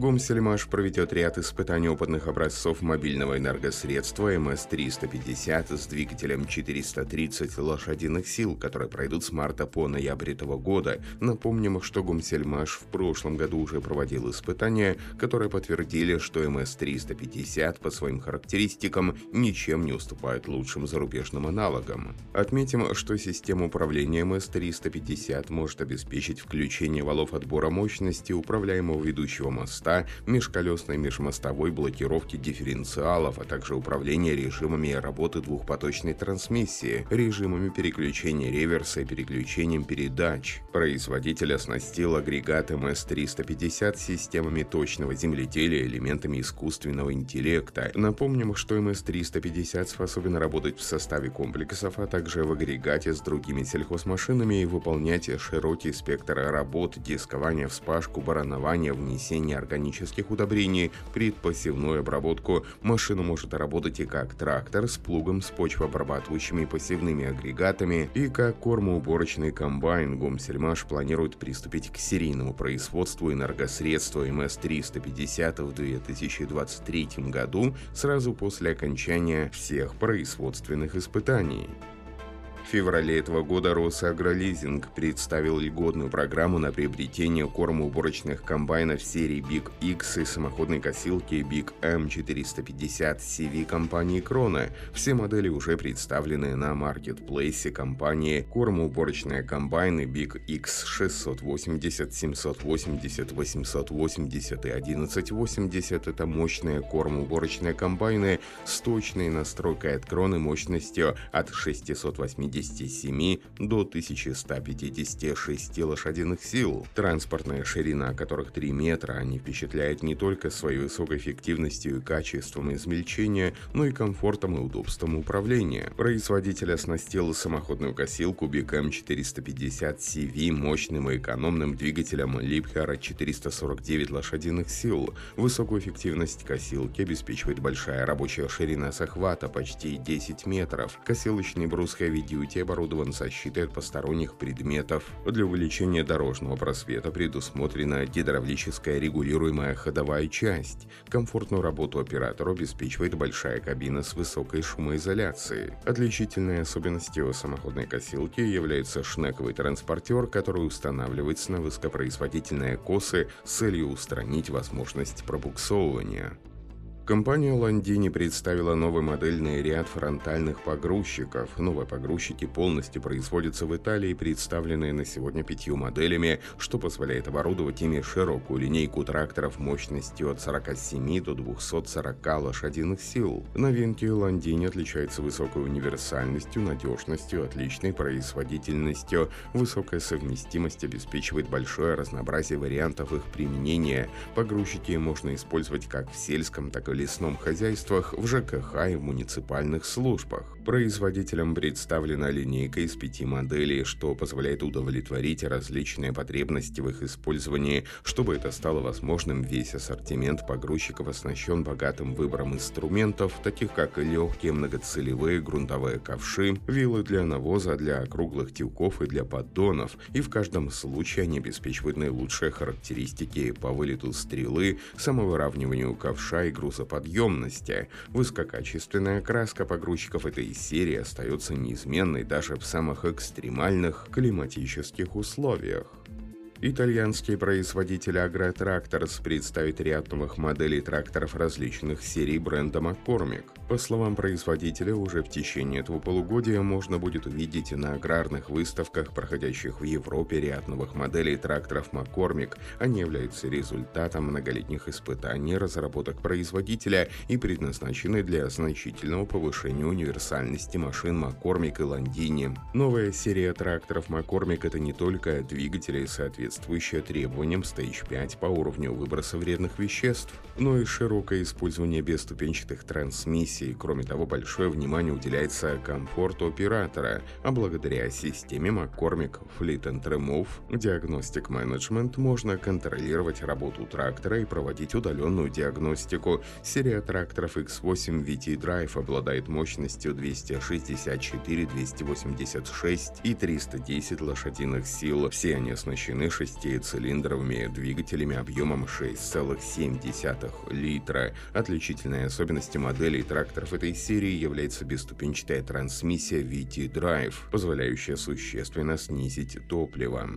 Гомсельмаш проведет ряд испытаний опытных образцов мобильного энергосредства МС-350 с двигателем 430 лошадиных сил, которые пройдут с марта по ноябрь этого года. Напомним, что Гомсельмаш в прошлом году уже проводил испытания, которые подтвердили, что МС-350 по своим характеристикам ничем не уступает лучшим зарубежным аналогам. Отметим, что система управления МС-350 может обеспечить включение валов отбора мощности управляемого ведущего моста моста, межколесной межмостовой блокировки дифференциалов, а также управления режимами работы двухпоточной трансмиссии, режимами переключения реверса и переключением передач. Производитель оснастил агрегат МС-350 системами точного земледелия, элементами искусственного интеллекта. Напомним, что МС-350 способен работать в составе комплексов, а также в агрегате с другими сельхозмашинами и выполнять широкий спектр работ, дискования, вспашку, баранования, внесения органических удобрений, предпосевную обработку. Машина может работать и как трактор с плугом с почвообрабатывающими посевными агрегатами, и как кормоуборочный комбайн. Гомсельмаш планирует приступить к серийному производству энергосредства МС-350 в 2023 году, сразу после окончания всех производственных испытаний. В феврале этого года Росагролизинг представил льготную программу на приобретение кормоуборочных комбайнов серии Big X и самоходной косилки Big M450 CV компании Крона. Все модели уже представлены на маркетплейсе компании кормоуборочные комбайны Big X 680, 780, 880 и 1180 это мощные кормоуборочные комбайны с точной настройкой от кроны мощностью от 680 157 до 1156 лошадиных сил. Транспортная ширина которых 3 метра, они впечатляют не только своей высокой эффективностью и качеством измельчения, но и комфортом и удобством управления. Производитель оснастил самоходную косилку Big M450 CV мощным и экономным двигателем Liebherr 449 лошадиных сил. Высокую эффективность косилки обеспечивает большая рабочая ширина захвата почти 10 метров. Косилочный брус Heavy Укрытие оборудован защитой от посторонних предметов. Для увеличения дорожного просвета предусмотрена гидравлическая регулируемая ходовая часть. Комфортную работу оператору обеспечивает большая кабина с высокой шумоизоляцией. Отличительной особенностью самоходной косилки является шнековый транспортер, который устанавливается на высокопроизводительные косы с целью устранить возможность пробуксовывания. Компания Landini представила новый модельный ряд фронтальных погрузчиков. Новые погрузчики полностью производятся в Италии, представленные на сегодня пятью моделями, что позволяет оборудовать ими широкую линейку тракторов мощностью от 47 до 240 лошадиных сил. Новинки Landini отличаются высокой универсальностью, надежностью, отличной производительностью. Высокая совместимость обеспечивает большое разнообразие вариантов их применения. Погрузчики можно использовать как в сельском, так и лесном хозяйствах, в ЖКХ и в муниципальных службах. Производителям представлена линейка из пяти моделей, что позволяет удовлетворить различные потребности в их использовании. Чтобы это стало возможным, весь ассортимент погрузчиков оснащен богатым выбором инструментов, таких как легкие многоцелевые грунтовые ковши, вилы для навоза, для круглых тюков и для поддонов, и в каждом случае они обеспечивают наилучшие характеристики по вылету стрелы, самовыравниванию ковша и груза грузоподъемности. Высококачественная краска погрузчиков этой серии остается неизменной даже в самых экстремальных климатических условиях. Итальянский производитель Agrotractors представит ряд новых моделей тракторов различных серий бренда McCormick. По словам производителя, уже в течение этого полугодия можно будет увидеть на аграрных выставках, проходящих в Европе, ряд новых моделей тракторов McCormick. Они являются результатом многолетних испытаний, разработок производителя и предназначены для значительного повышения универсальности машин McCormick и Landini. Новая серия тракторов McCormick это не только двигатели соответствующие требованиям Stage 5 по уровню выброса вредных веществ, но и широкое использование бесступенчатых трансмиссий версии. Кроме того, большое внимание уделяется комфорту оператора, а благодаря системе McCormick Fleet and Remove Diagnostic Management можно контролировать работу трактора и проводить удаленную диагностику. Серия тракторов X8 VT Drive обладает мощностью 264, 286 и 310 лошадиных сил. Все они оснащены шестицилиндровыми двигателями объемом 6,7 литра. Отличительной особенностью моделей тракторов этой серии является бесступенчатая трансмиссия VT Drive, позволяющая существенно снизить топливо.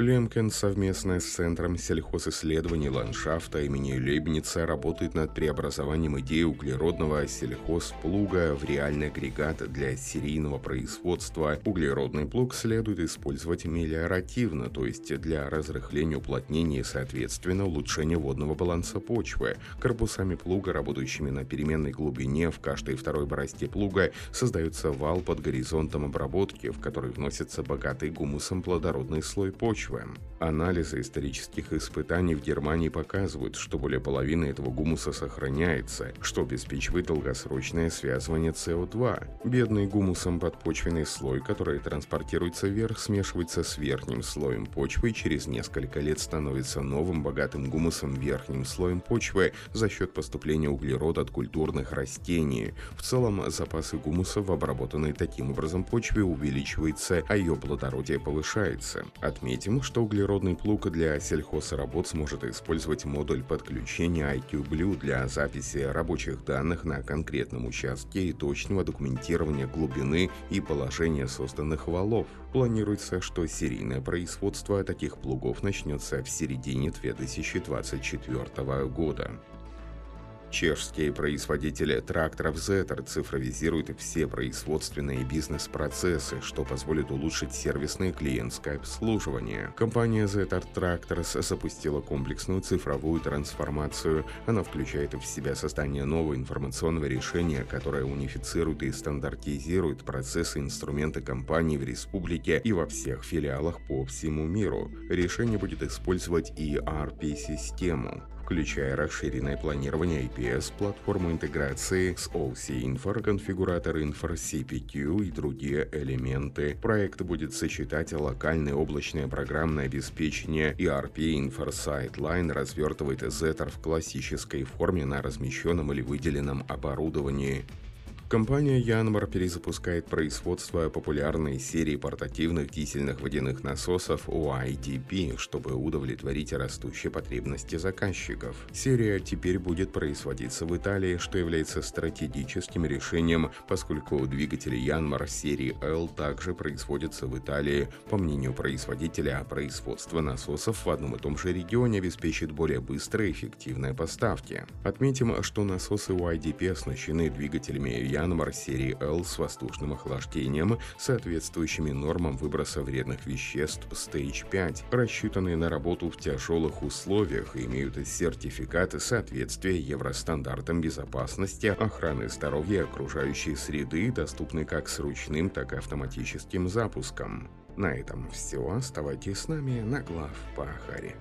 Лемкен совместно с Центром сельхозисследований ландшафта имени Лейбница работает над преобразованием идеи углеродного сельхозплуга в реальный агрегат для серийного производства. Углеродный плуг следует использовать мелиоративно, то есть для разрыхления уплотнения и, соответственно, улучшения водного баланса почвы. Корпусами плуга, работающими на переменной глубине, в каждой второй борозде плуга создается вал под горизонтом обработки, в который вносится богатый гумусом плодородный слой почвы почвы. Анализы исторических испытаний в Германии показывают, что более половины этого гумуса сохраняется, что обеспечивает долгосрочное связывание СО2. Бедный гумусом подпочвенный слой, который транспортируется вверх, смешивается с верхним слоем почвы и через несколько лет становится новым богатым гумусом верхним слоем почвы за счет поступления углерода от культурных растений. В целом, запасы гумуса в обработанной таким образом почве увеличиваются, а ее плодородие повышается. Отметим, что углеродный плуг для сельхозработ сможет использовать модуль подключения IQ Blue для записи рабочих данных на конкретном участке и точного документирования глубины и положения созданных валов. Планируется, что серийное производство таких плугов начнется в середине 2024 года. Чешские производители тракторов Zetor цифровизируют все производственные бизнес-процессы, что позволит улучшить сервисное клиентское обслуживание. Компания Zetor Tractors запустила комплексную цифровую трансформацию. Она включает в себя создание нового информационного решения, которое унифицирует и стандартизирует процессы и инструменты компании в республике и во всех филиалах по всему миру. Решение будет использовать ERP-систему включая расширенное планирование IPS, платформу интеграции с OC Infor, конфигуратор Infor CPQ и другие элементы. Проект будет сочетать локальное облачное программное обеспечение ERP Infor Sightline развертывает Zether в классической форме на размещенном или выделенном оборудовании. Компания Янмар перезапускает производство популярной серии портативных дизельных водяных насосов OIDP, чтобы удовлетворить растущие потребности заказчиков. Серия теперь будет производиться в Италии, что является стратегическим решением, поскольку двигатели Янмар серии L также производятся в Италии. По мнению производителя, производство насосов в одном и том же регионе обеспечит более быстрые и эффективные поставки. Отметим, что насосы OIDP оснащены двигателями Янмар Янмар серии L с воздушным охлаждением, соответствующими нормам выброса вредных веществ Stage 5, рассчитанные на работу в тяжелых условиях имеют сертификаты соответствия евростандартам безопасности, охраны здоровья и окружающей среды, доступны как с ручным, так и автоматическим запуском. На этом все. Оставайтесь с нами на глав по Ахаре.